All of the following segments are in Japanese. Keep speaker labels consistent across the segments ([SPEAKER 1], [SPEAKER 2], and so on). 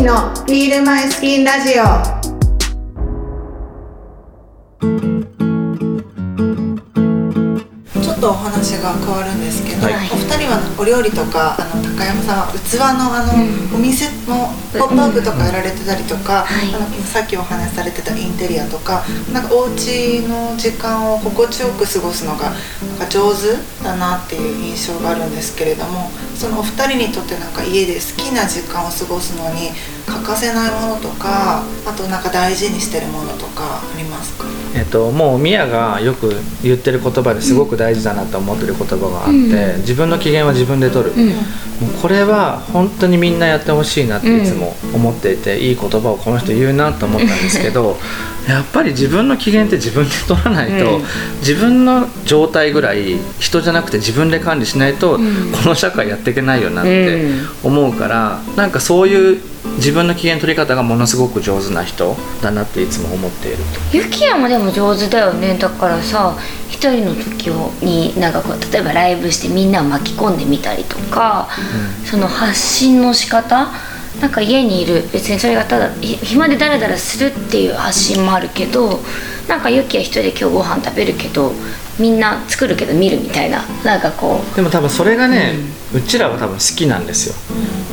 [SPEAKER 1] ンのフィールマイスキンラジオ。
[SPEAKER 2] ちょっとお話が変わるんですけど、
[SPEAKER 3] はい。
[SPEAKER 2] お二人はお料理とかあの高山さんは器のあの、お店のポップアップとかやられてたりとか、
[SPEAKER 4] はい。
[SPEAKER 2] あの今さっきお話しされてたインテリアとかなんかお家の時間を心地よく過ごすのがなんか上手だなっていう印象があるんですけれどもそのお二人にとってなんか家で好きな時間を過ごすのに欠かせないものとかあとなんか大事にしてるものとかありますか？
[SPEAKER 3] えっと、もうミヤがよく言ってる言葉ですごく大事だなと思ってる言葉があって、自分の機嫌は自分で取る、
[SPEAKER 4] うん。
[SPEAKER 3] もうこれは本当にみんなやってほしいなっていつも思っていて、いい言葉をこの人言うなと思ったんですけどやっぱり自分の機嫌って自分で取らないと、
[SPEAKER 4] うん。
[SPEAKER 3] 自分の状態ぐらい人じゃなくて自分で管理しないと、
[SPEAKER 4] ん。
[SPEAKER 3] この社会やっていけないよなって
[SPEAKER 4] うん。
[SPEAKER 3] 思うから、なんかそういう自分の機嫌取り方がものすごく上手な人だなっていつも思っている
[SPEAKER 4] ユキヤもでも上手だよね。だからさ一人の時をになんかこう例えばライブしてみんなを巻き込んでみたりとか、その発信の仕方なんか家にいる別にそれがただひ暇でダラダラするっていう発信もあるけどなんかユキヤ一人で今日ご飯食べるけどみんな作るけど見るみたいななんかこ
[SPEAKER 3] でも多分それがね、うちらは多分好きなんですよ、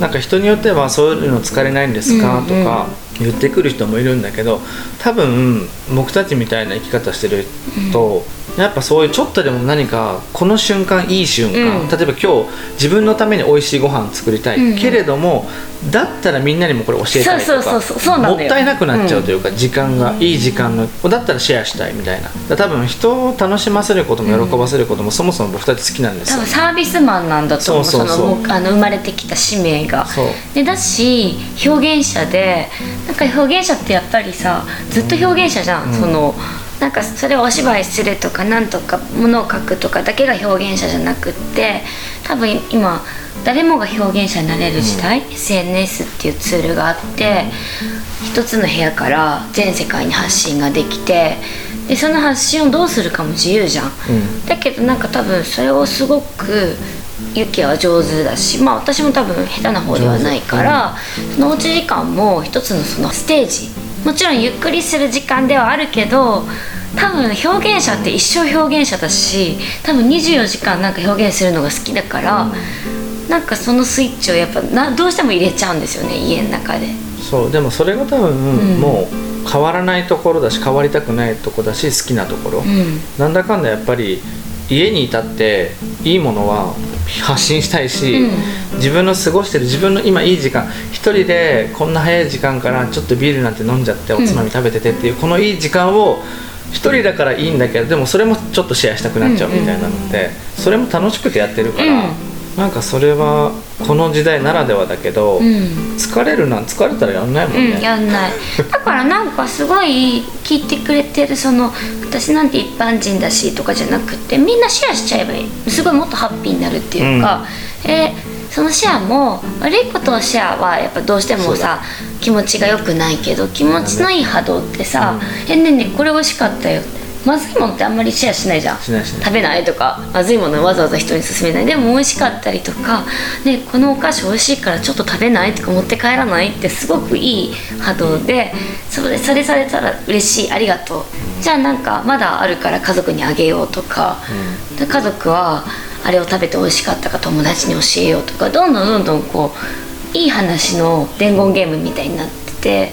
[SPEAKER 3] なんか人によってはそういうの疲れないんですか、
[SPEAKER 4] うん
[SPEAKER 3] とか言ってくる人もいるんだけど多分僕たちみたいな生き方してると、やっぱそういうちょっとでも何かこの瞬間いい瞬間、
[SPEAKER 4] うん。
[SPEAKER 3] 例えば今日自分のために美味しいご飯作りたい、
[SPEAKER 4] うん。
[SPEAKER 3] けれどもだったらみんなにもこれ教えたいとか
[SPEAKER 4] そうそうそうそう。そうなんだよ
[SPEAKER 3] もったいなくなっちゃうというか、時間がいい時間のだったらシェアしたいみたいな。多分人を楽しませることも喜ばせることも、そもそも僕たち好きなんですよ。
[SPEAKER 4] 多分サービスマンなんだと思う。
[SPEAKER 3] そ
[SPEAKER 4] あの生まれてきた使命が。でだし表現者でなんか表現者ってやっぱりさずっと表現者じゃん、そのなんかそれをお芝居するとかなんとかものを書くとかだけが表現者じゃなくって多分今誰もが表現者になれる時代、SNS っていうツールがあって一つの部屋から全世界に発信ができてでその発信をどうするかも自由じゃん、
[SPEAKER 3] うん。
[SPEAKER 4] だけどなんか多分それをすごくユキは上手だしまあ私も多分下手な方ではないから、そのおうち時間も一つのそのステージ。もちろんゆっくりする時間ではあるけど多分表現者って一生表現者だし多分24時間なんか表現するのが好きだから、なんかそのスイッチをやっぱなどうしても入れちゃうんですよね家の中で。
[SPEAKER 3] そうでもそれが多分、
[SPEAKER 4] ん。
[SPEAKER 3] もう変わらないところだし変わりたくないところだし好きなところ、
[SPEAKER 4] うん。
[SPEAKER 3] なんだかんだやっぱり家にいたっていいものは発信したいし、自分の過ごしてる自分の今いい時間一人でこんな早い時間からちょっとビールなんて飲んじゃっておつまみ食べててっていう、このいい時間を一人だからいいんだけどでもそれもちょっとシェアしたくなっちゃうみたいなので、それも楽しくてやってるから、なんかそれはこの時代ならではだけど、
[SPEAKER 4] うん。
[SPEAKER 3] 疲れるなん疲れたらやんないもんね、
[SPEAKER 4] うん、やんない。だからなんかすごい聞いてくれてるその私なんて一般人だしとかじゃなくてみんなシェアしちゃえばいい。すごいもっとハッピーになるっていうか、えーそのシェアも悪いことをシェアはやっぱどうしてもさ気持ちが良くないけど気持ちのいい波動ってさ「えねえねえこれ美味しかったよ」まずいものってあんまりシェアしないじゃん。食べないとかまずいものわざわざ人に勧めない。でも美味しかったりとか、ね、このお菓子美味しいからちょっと食べないとか持って帰らないってすごくいい波動でそれそれされたら嬉しい。ありがとう。じゃあなんかまだあるから家族にあげようとか、で家族はあれを食べて美味しかったか友達に教えようとか。どんどんどんどんこういい話の伝言ゲームみたいになってて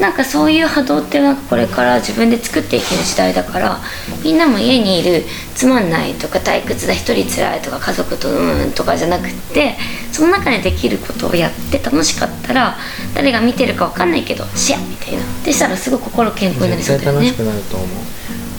[SPEAKER 4] なんかそういう波動ってなんかこれから自分で作っていける時代だからみんなも家にいるつまんないとか退屈だ一人つらいとか家族とうんとかじゃなくってその中でできることをやって楽しかったら誰が見てるかわかんないけどシェアみたいな。でしたらすごく心健康になりそう
[SPEAKER 3] 絶
[SPEAKER 4] だよね。
[SPEAKER 3] 対楽しくなると思う。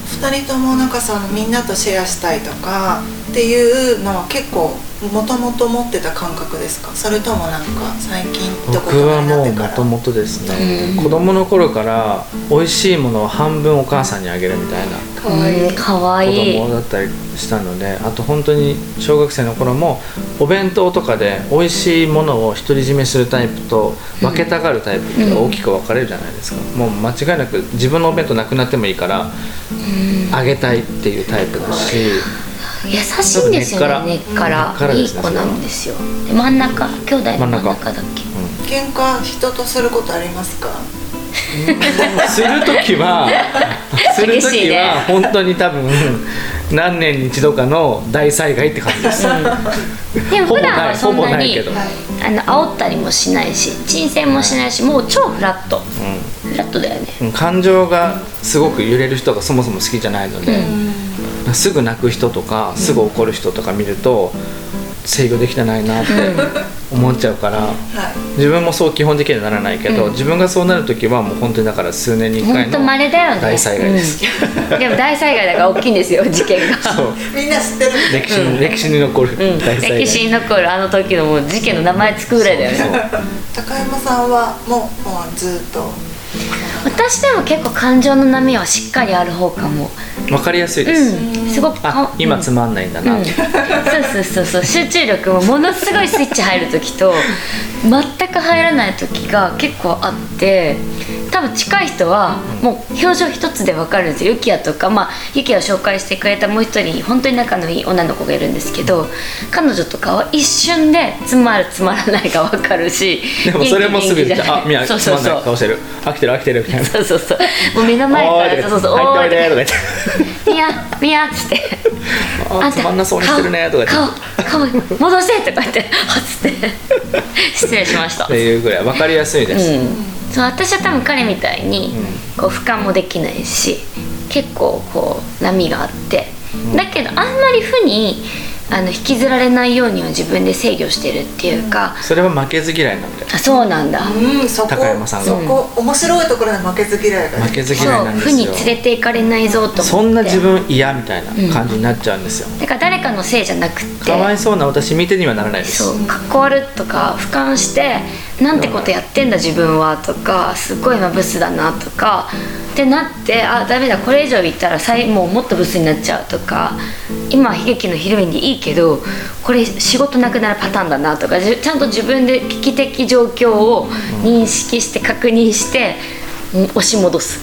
[SPEAKER 2] 二人ともなんかそのみんなとシェアしたいとかっていうのは結構もともと持ってた感覚ですか？それともなんか最近
[SPEAKER 3] 僕はもう
[SPEAKER 2] になってから？
[SPEAKER 3] もともとですね、子供の頃から美味しいものを半分お母さんにあげるみたいな
[SPEAKER 2] かわいい、
[SPEAKER 4] うん。かわい
[SPEAKER 3] 子
[SPEAKER 4] い
[SPEAKER 3] 供だったりしたのであと本当に小学生の頃もお弁当とかで美味しいものを独り占めするタイプと分けたがるタイプって大きく分かれるじゃないですか、もう間違いなく自分のお弁当なくなってもいいからあげたいっていうタイプだし
[SPEAKER 4] 優しいんですよね根っから。
[SPEAKER 3] から。
[SPEAKER 4] いい子なんですよ。で真ん中。兄弟の真ん中。だっけ？
[SPEAKER 3] うん
[SPEAKER 2] 喧嘩人とすることありますか？
[SPEAKER 3] する時は する時は本当に多分何年に一度かの大災害って感じです、
[SPEAKER 4] でも普段はそん
[SPEAKER 3] ほぼ
[SPEAKER 4] なに
[SPEAKER 3] ないけど、
[SPEAKER 4] あの煽ったりもしないし沈静もしない。しもう超フラット。フラットだよね。
[SPEAKER 3] うん。感情がすごく揺れる人がそもそも好きじゃないので、すぐ泣く人とかすぐ怒る人とか見ると制御できてないなって思っちゃうから、
[SPEAKER 2] はい。
[SPEAKER 3] 自分もそう基本的にはならないけど、自分がそうなる時はもう本当にだから数年に1回の大災害です、
[SPEAKER 4] うん。でも大災害だから大きいんですよ 事件が。
[SPEAKER 3] そう。
[SPEAKER 2] みんな知ってる。
[SPEAKER 3] 歴史に、歴史に残る
[SPEAKER 4] うん。
[SPEAKER 3] 大災害、
[SPEAKER 4] 歴史に残るあの時のもう事件の名前つくぐらいだよね。
[SPEAKER 2] 高山さんはもうもうずっと
[SPEAKER 4] 私でも結構感情の波はしっかりある方かも。
[SPEAKER 3] 分かりやすいです、
[SPEAKER 4] うん。すごくか
[SPEAKER 3] あ今つまんないんだな、
[SPEAKER 4] うん、そうそうそうそう。集中力もものすごいスイッチ入る時と全く入らない時が結構あって多分近い人はもう表情一つで分かるんですよ。ユキヤとかまあユキヤを紹介してくれたもう一人本当に仲のいい女の子がいるんですけど彼女とかは一瞬でつまるつまらないが分かるし
[SPEAKER 3] でもそれもすぐ言ってあみやつまん
[SPEAKER 4] そうそう。そう
[SPEAKER 3] ない顔してる。飽きてる飽きてるみたいな。
[SPEAKER 4] そうそうそう。もう目の前からそうそうそう。
[SPEAKER 3] 入っておいでとか言って。
[SPEAKER 4] みやみやっつって。
[SPEAKER 3] あつまんなそうにしてるねとか言って。
[SPEAKER 4] 顔顔戻せとか言ってはっつって。失礼しました。
[SPEAKER 3] っていうぐらい分かりやすいです、
[SPEAKER 4] うん、そう私は多分彼みたいにこう俯瞰もできないし結構こう波があって、だけどあんまり負にあの引きずられないようには自分で制御してるっていうか、
[SPEAKER 3] それは負けず嫌いなんだよ。
[SPEAKER 4] あそうなんだ、
[SPEAKER 2] うんそこ
[SPEAKER 3] 高山さんが。
[SPEAKER 2] そこ面白いところで負けず嫌いが
[SPEAKER 3] 負けず
[SPEAKER 4] そう
[SPEAKER 3] 嫌いなんですよ。
[SPEAKER 4] 負に連れて行かれないぞと思って。
[SPEAKER 3] そんな自分嫌みたいな感じになっちゃうんですよ、
[SPEAKER 4] だから誰かのせいじゃなくって。
[SPEAKER 3] かわいそうな私見てにはならないです。
[SPEAKER 4] そうかっこ悪とか俯瞰してなんてことやってんだ自分はとかすごい今ブスだなとかってなってあダメだこれ以上言ったらさいもうもっとブスになっちゃうとか今は悲劇のヒロインでいいけどこれ仕事なくなるパターンだなとかちゃんと自分で危機的状況を認識して確認して、うん押し戻す。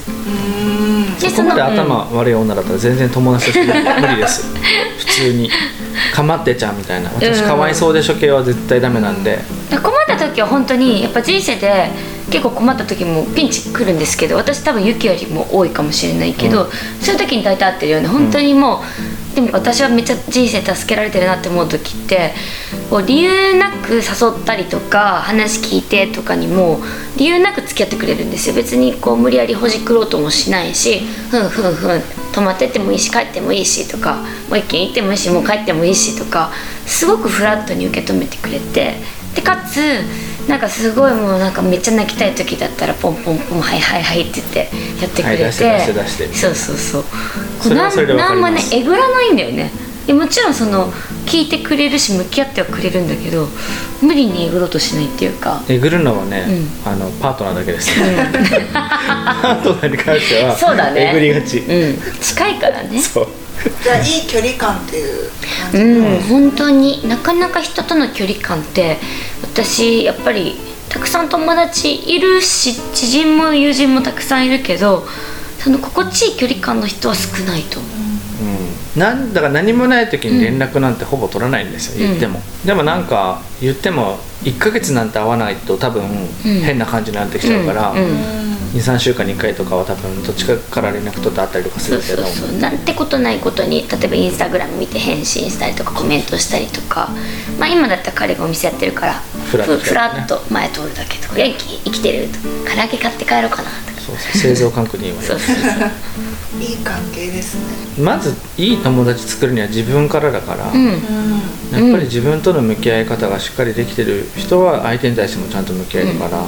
[SPEAKER 4] で
[SPEAKER 3] そこまで
[SPEAKER 4] うん。
[SPEAKER 3] 頭悪い女だったら全然友達として無理です。普通に。かまってちゃんみたいな。私
[SPEAKER 4] うん。
[SPEAKER 3] かわいそうでしょ系は絶対ダメなんで、
[SPEAKER 4] 困った時は本当にやっぱ人生で結構困った時もピンチ来るんですけど私多分ユキよりも多いかもしれないけど、そういう時に大体合ってるよね本当にもう、でも私はめっちゃ人生助けられてるなって思う時ってこう理由なく誘ったりとか話聞いてとかにも理由なく付き合ってくれるんですよ。別にこう無理やりほじくろうともしないしふんふんふん泊まってってもいいし帰ってもいいしとかもう一軒行ってもいいしもう帰ってもいいしとかすごくフラットに受け止めてくれてでかつなんかすごいもうなんかめっちゃ泣きたい時だったらポンポンポンはいはいはいって言ってやってくれて、
[SPEAKER 3] はい出して出して出して。
[SPEAKER 4] そうそうそう。
[SPEAKER 3] それはそれでわか
[SPEAKER 4] なんもねえぐらないんだよね。でもちろんその聞いてくれるし向き合ってはくれるんだけど無理にえぐろうとしないっていうか。
[SPEAKER 3] えぐるのはね、
[SPEAKER 4] う
[SPEAKER 3] あのパートナーだけです、パートナーに関しては
[SPEAKER 4] そうだね。
[SPEAKER 3] えぐりがち、
[SPEAKER 4] うん。近いからね。
[SPEAKER 3] そう。
[SPEAKER 2] じゃあいい距離感っていう感じ、
[SPEAKER 4] うん本当に。なかなか人との距離感って私やっぱりたくさん友達いるし知人も友人もたくさんいるけどその心地いい距離感の人は少ないと思う。
[SPEAKER 3] うん、なんだから何もない時に連絡なんてほぼ取らないんですよ、言っても。でもなんか言っても1ヶ月なんて会わないと多分変な感じになってきちゃうから、
[SPEAKER 4] うん。うん
[SPEAKER 3] 23週間に1回とかは多分どっちかから連絡取って会ったりとかす
[SPEAKER 4] そう
[SPEAKER 3] るけど。
[SPEAKER 4] そうそうなんてことないことに例えばインスタグラム見て返信したりとかコメントしたりとか、まあ、今だったら彼がお店やってるから
[SPEAKER 3] フラッと。
[SPEAKER 4] ふふらっと前通るだけとか「元気生きてる?」とか「唐揚げ買って帰ろうかな」とか。
[SPEAKER 3] そうそう製造確認は
[SPEAKER 4] そうそうそう。
[SPEAKER 2] いい関係ですね。
[SPEAKER 3] まずいい友達作るには自分からだから、
[SPEAKER 4] うん。
[SPEAKER 2] うん
[SPEAKER 3] やっぱり自分との向き合い方がしっかりできてる人は相手に対してもちゃんと向き合えるから、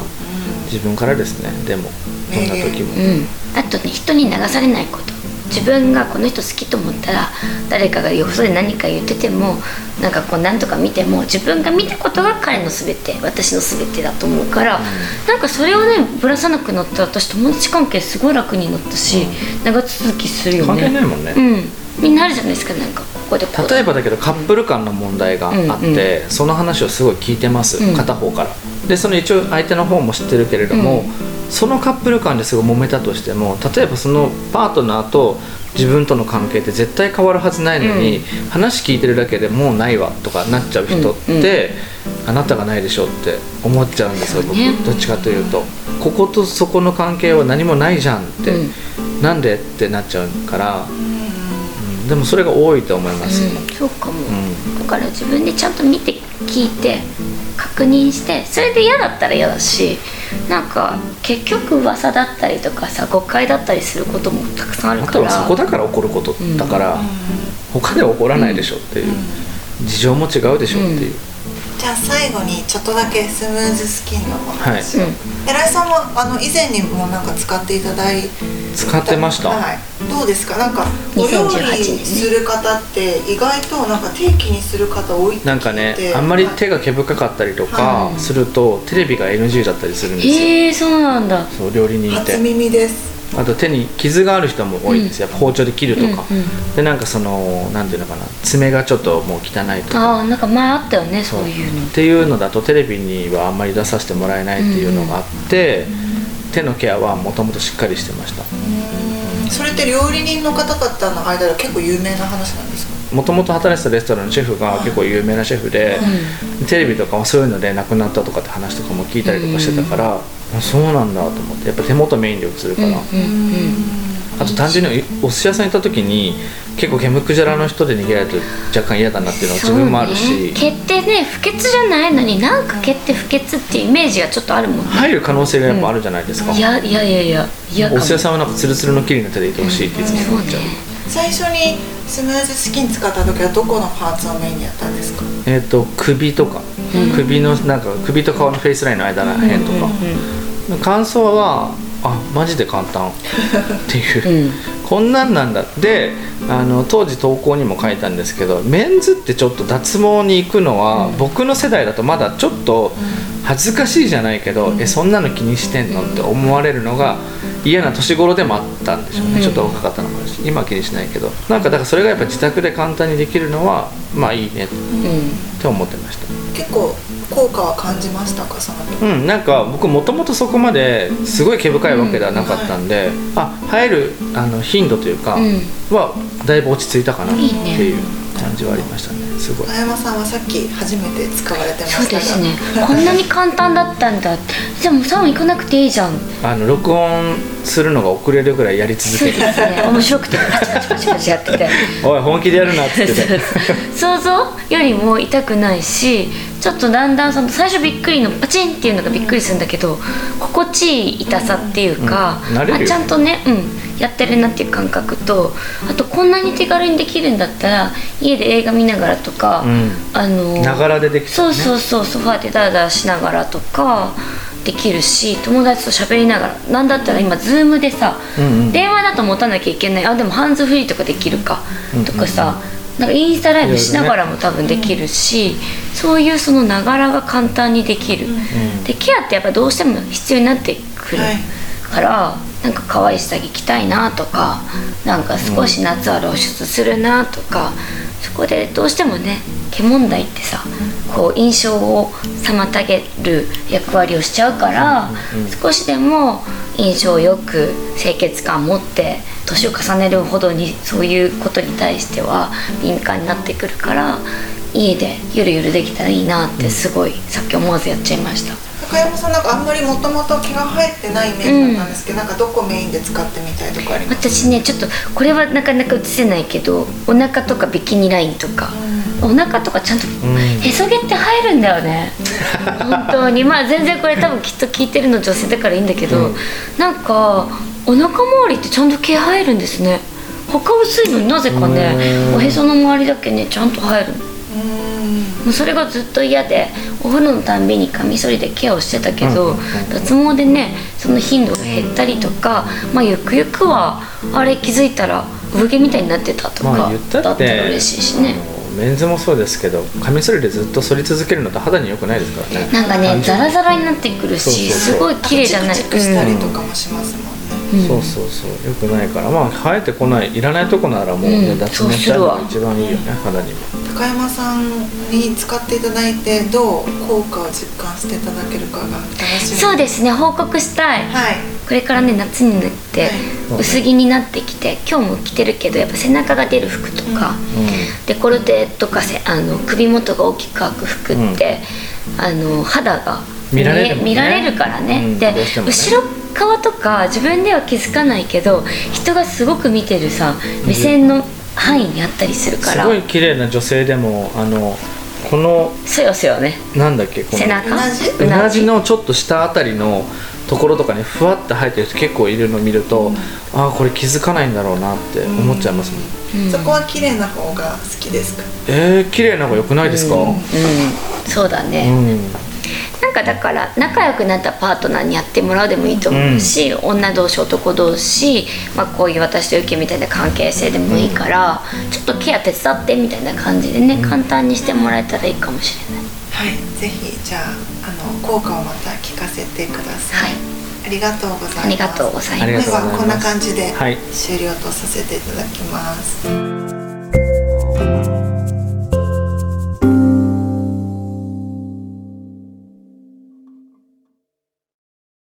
[SPEAKER 3] 自分からですねでもどんな時も、
[SPEAKER 4] うん、あとね人に流されないこと。自分がこの人好きと思ったら誰かがよそで何か言っててもなんかこう何とか見ても自分が見たことが彼の全て私の全てだと思うから、なんかそれをねぶらさなくなったら私友達関係すごい楽になったし、長続きするよね。
[SPEAKER 3] 関係ないもんね、
[SPEAKER 4] うん。みんなあるじゃないですかなんかここで
[SPEAKER 3] 例えばだけどカップル間の問題があって、その話をすごい聞いてます、
[SPEAKER 4] うん。
[SPEAKER 3] 片方から。でその一応相手の方も知ってるけれども、
[SPEAKER 4] うん
[SPEAKER 3] そのカップル間ですごい揉めたとしても例えばそのパートナーと自分との関係って絶対変わるはずないのに、話聞いてるだけでもうないわとかなっちゃう人って、
[SPEAKER 4] うん。
[SPEAKER 3] あなたがないでしょって思っちゃうんですよ僕、
[SPEAKER 4] ね。
[SPEAKER 3] どっちかというと。こことそこの関係は何もないじゃんって、
[SPEAKER 4] うん。
[SPEAKER 3] なんでってなっちゃうから、うん。でもそれが多いと思います、
[SPEAKER 4] うん、そうかも、
[SPEAKER 3] ん。
[SPEAKER 4] だから自分でちゃんと見て聞いて確認してそれで嫌だったら嫌だしなんか結局噂だったりとかさ誤解だったりすることもたくさんある
[SPEAKER 3] あ
[SPEAKER 4] から。
[SPEAKER 3] とはそこだから起こることだから、他では起こらないでしょっていう、事情も違うでしょっていう、
[SPEAKER 2] じゃあ最後にちょっとだけスムーズスキンのお話。を、
[SPEAKER 4] うん
[SPEAKER 2] 寺井さんはあの以前にもなんか使っていただい
[SPEAKER 3] 使ってました、
[SPEAKER 2] はい、どうですか？なんかお料
[SPEAKER 4] 2018
[SPEAKER 2] 理する方って意外となんか定期にする方多いって聞いて。
[SPEAKER 3] なんかねあんまり手が毛深かったりとか
[SPEAKER 2] は
[SPEAKER 3] するとテレビが NG だったりするんですよ。
[SPEAKER 4] へえそうなんだ。
[SPEAKER 3] そう料理人って。
[SPEAKER 2] 初耳です
[SPEAKER 3] あと手に傷がある人も多いんです。よ、やっぱ包丁で切るとか、
[SPEAKER 4] うんうん
[SPEAKER 3] でなんかそのなんていうのかな。爪がちょっともう汚いとか。
[SPEAKER 4] ああなんか前あったよねそう。いうの。
[SPEAKER 3] っていうのだとテレビにはあんまり出させてもらえないっていうのがあって、手のケアはもともとしっかりしてました。
[SPEAKER 2] それって料理人の方々の間では結構有名な話なんですか？
[SPEAKER 3] もともと働いてたレストランのシェフが結構有名なシェフで、テレビとかもそういうので亡くなったとかって話とかも聞いたりとかしてたから、あそうなんだと思って。やっぱ手元メインで映るから、
[SPEAKER 4] うんうん
[SPEAKER 3] あと単純にお寿司屋さん行った時に結構毛むくじゃらの人で逃げられると若干嫌だなっていうのは自分もある
[SPEAKER 4] そうね
[SPEAKER 3] し、
[SPEAKER 4] 毛ってね不潔じゃないのになんか毛って不潔っていうイメージがちょっとあるもんね。
[SPEAKER 3] 入る可能性がやっぱあるじゃないですか、
[SPEAKER 4] いやいやいやいやいやかも。
[SPEAKER 3] お寿司屋さんはなんかツルツルの綺麗な手でいてほしいっていつも思っちゃう、
[SPEAKER 4] ね。
[SPEAKER 2] 最初にスムーズスキン使った時はどこのパーツをメインにやったんですか？
[SPEAKER 3] えっ、と首とか、首のなんか首と顔のフェイスラインの間らへんとか、感想はあマジで簡単。っていう、
[SPEAKER 4] うん。
[SPEAKER 3] こんなんなんだ。であの当時投稿にも書いたんですけどメンズってちょっと脱毛に行くのは、僕の世代だとまだちょっと恥ずかしいじゃないけど、えそんなの気にしてんのって思われるのが嫌な年頃でもあったんでしょうね、ちょっと若かったのもあるし今は気にしないけど。なんかだからそれがやっぱ自宅で簡単にできるのはまあいいねって思ってました。
[SPEAKER 2] 結構効果は感じましたか？その時。
[SPEAKER 3] うん、なんか僕もともとそこまですごい毛深いわけではなかったんで、あ生えるあの頻度というか
[SPEAKER 4] うん。
[SPEAKER 3] はだいぶ落ち着いたかなって
[SPEAKER 4] い
[SPEAKER 3] う感じはありましたねすごい。
[SPEAKER 2] 高山さんはさっき初めて使われてましたが。
[SPEAKER 4] そうですね。こんなに簡単だったんだじゃあもうサロン行かなくていいじゃん。
[SPEAKER 3] あの録音するのが遅れるぐらいやり続けて
[SPEAKER 4] ですね面白くてパチパチパチパチやってて。
[SPEAKER 3] おい本気でやるなっつってて
[SPEAKER 4] 想像よりも痛くないしちょっとだんだんその最初びっくりのパチンっていうのがびっくりするんだけど心地いい痛さっていうか、
[SPEAKER 3] うん。
[SPEAKER 4] ちゃんとね、うん、やってるなっていう感覚とあとこんなに手軽にできるんだったら家で映画見ながらとか、
[SPEAKER 3] うん。
[SPEAKER 4] あの
[SPEAKER 3] ながらでできた
[SPEAKER 4] そう
[SPEAKER 3] ね。
[SPEAKER 4] そうそうソファーでダラダラしながらとかできるし友達と喋りながらなんだったら今ズームでさ、
[SPEAKER 3] うんうん。
[SPEAKER 4] 電話だと持たなきゃいけない。あでもハンズフリーとかできるか、とかさなんかインスタライブしながらも多分できるし、そういうそのながらが簡単にできる、でケアってやっぱどうしても必要になってくる
[SPEAKER 2] はい。
[SPEAKER 4] から、なんか可愛い下着着たいなとかなんか少し夏は露出するなとか、そこでどうしてもね毛問題ってさこう印象を妨げる役割をしちゃうから、少しでも印象よく清潔感持って年を重ねるほどにそういうことに対しては敏感になってくるから家でゆるゆるできたらいいなってすごい、さっき思わずやっちゃいました。
[SPEAKER 2] 高山さんなんかあんまりもともと毛が生えてないイメージだったんですけど、なんかどこメインで使ってみたいとかあります？
[SPEAKER 4] 私ねちょっとこれはなかなか映せないけどお腹とかビキニラインとか、お腹とかちゃんとへそ毛って生えるんだよね。本当に。まあ全然これ多分きっと聞いてるの女性だからいいんだけど、なんかお腹周りってちゃんと毛生えるんですね。他薄いのになぜかねおへその周りだけねちゃんと生えるの。もうそれがずっと嫌でお風呂のたんびにカミソリでケアをしてたけど、脱毛でねその頻度が減ったりとか、まあ、ゆくゆくはあれ気づいたら産毛みたいになってたとか、
[SPEAKER 3] まあ言った
[SPEAKER 4] だったら嬉しいしね
[SPEAKER 3] メンズもそうですけどカミソリでずっと剃り続けるのって肌に良くないですからね。
[SPEAKER 4] なんかねザラザラになってくるし
[SPEAKER 3] そうそうそう。
[SPEAKER 4] すごい綺麗じゃない。
[SPEAKER 2] チクしたりとかもしますもんね、
[SPEAKER 3] そうそうそう。良くないから。まあ生えてこないいらないとこならもうね、
[SPEAKER 4] うん。
[SPEAKER 3] 脱毛したのが一番いいよね肌にも
[SPEAKER 2] 高山さんに使っていただいてどう効果を実感していただけるかが楽しみ
[SPEAKER 4] そうですね報告したい。
[SPEAKER 2] はい。
[SPEAKER 4] これからね夏になって
[SPEAKER 2] はい。
[SPEAKER 4] 薄着になってきて今日も着てるけどやっぱ背中が出る服とか、デコルテとかせあの首元が大きく開く服って、あの肌が
[SPEAKER 3] 見られるね。
[SPEAKER 4] 見られるからね、
[SPEAKER 3] うん。
[SPEAKER 4] で
[SPEAKER 3] ね。
[SPEAKER 4] 後ろ側とか自分では気づかないけど人がすごく見てるさ目線の範囲にあったりするから。
[SPEAKER 3] すごい綺麗な女性でもあのこの
[SPEAKER 4] そよそよね。
[SPEAKER 3] なんだっけこの
[SPEAKER 4] 背中？
[SPEAKER 2] うなじ？
[SPEAKER 3] うなじのちょっと下あたりのところとかにふわって生えてる人結構いるのを見ると、ああこれ気づかないんだろうなって思っちゃいますもん、
[SPEAKER 4] うん。
[SPEAKER 2] そこは綺麗な方が好きですか？
[SPEAKER 3] えー、綺麗な方が良くないですか？
[SPEAKER 4] うん。そうだ
[SPEAKER 3] う
[SPEAKER 4] ね、
[SPEAKER 3] ん
[SPEAKER 4] なんかだから仲良くなったパートナーにやってもらうでもいいと思うし、女同士男同士、まあ、こういう私とユキみたいな関係性でもいいから、ちょっとケア手伝ってみたいな感じでね、簡単にしてもらえたらいいかもしれない。
[SPEAKER 2] はい。ぜひじゃああの効果をまた聞かせてください、
[SPEAKER 4] はい。
[SPEAKER 2] ありがとうございます
[SPEAKER 4] ありがとうございます。
[SPEAKER 3] ありがとうございます。
[SPEAKER 2] ではこんな感じで
[SPEAKER 3] はい。
[SPEAKER 2] 終了とさせていただきます、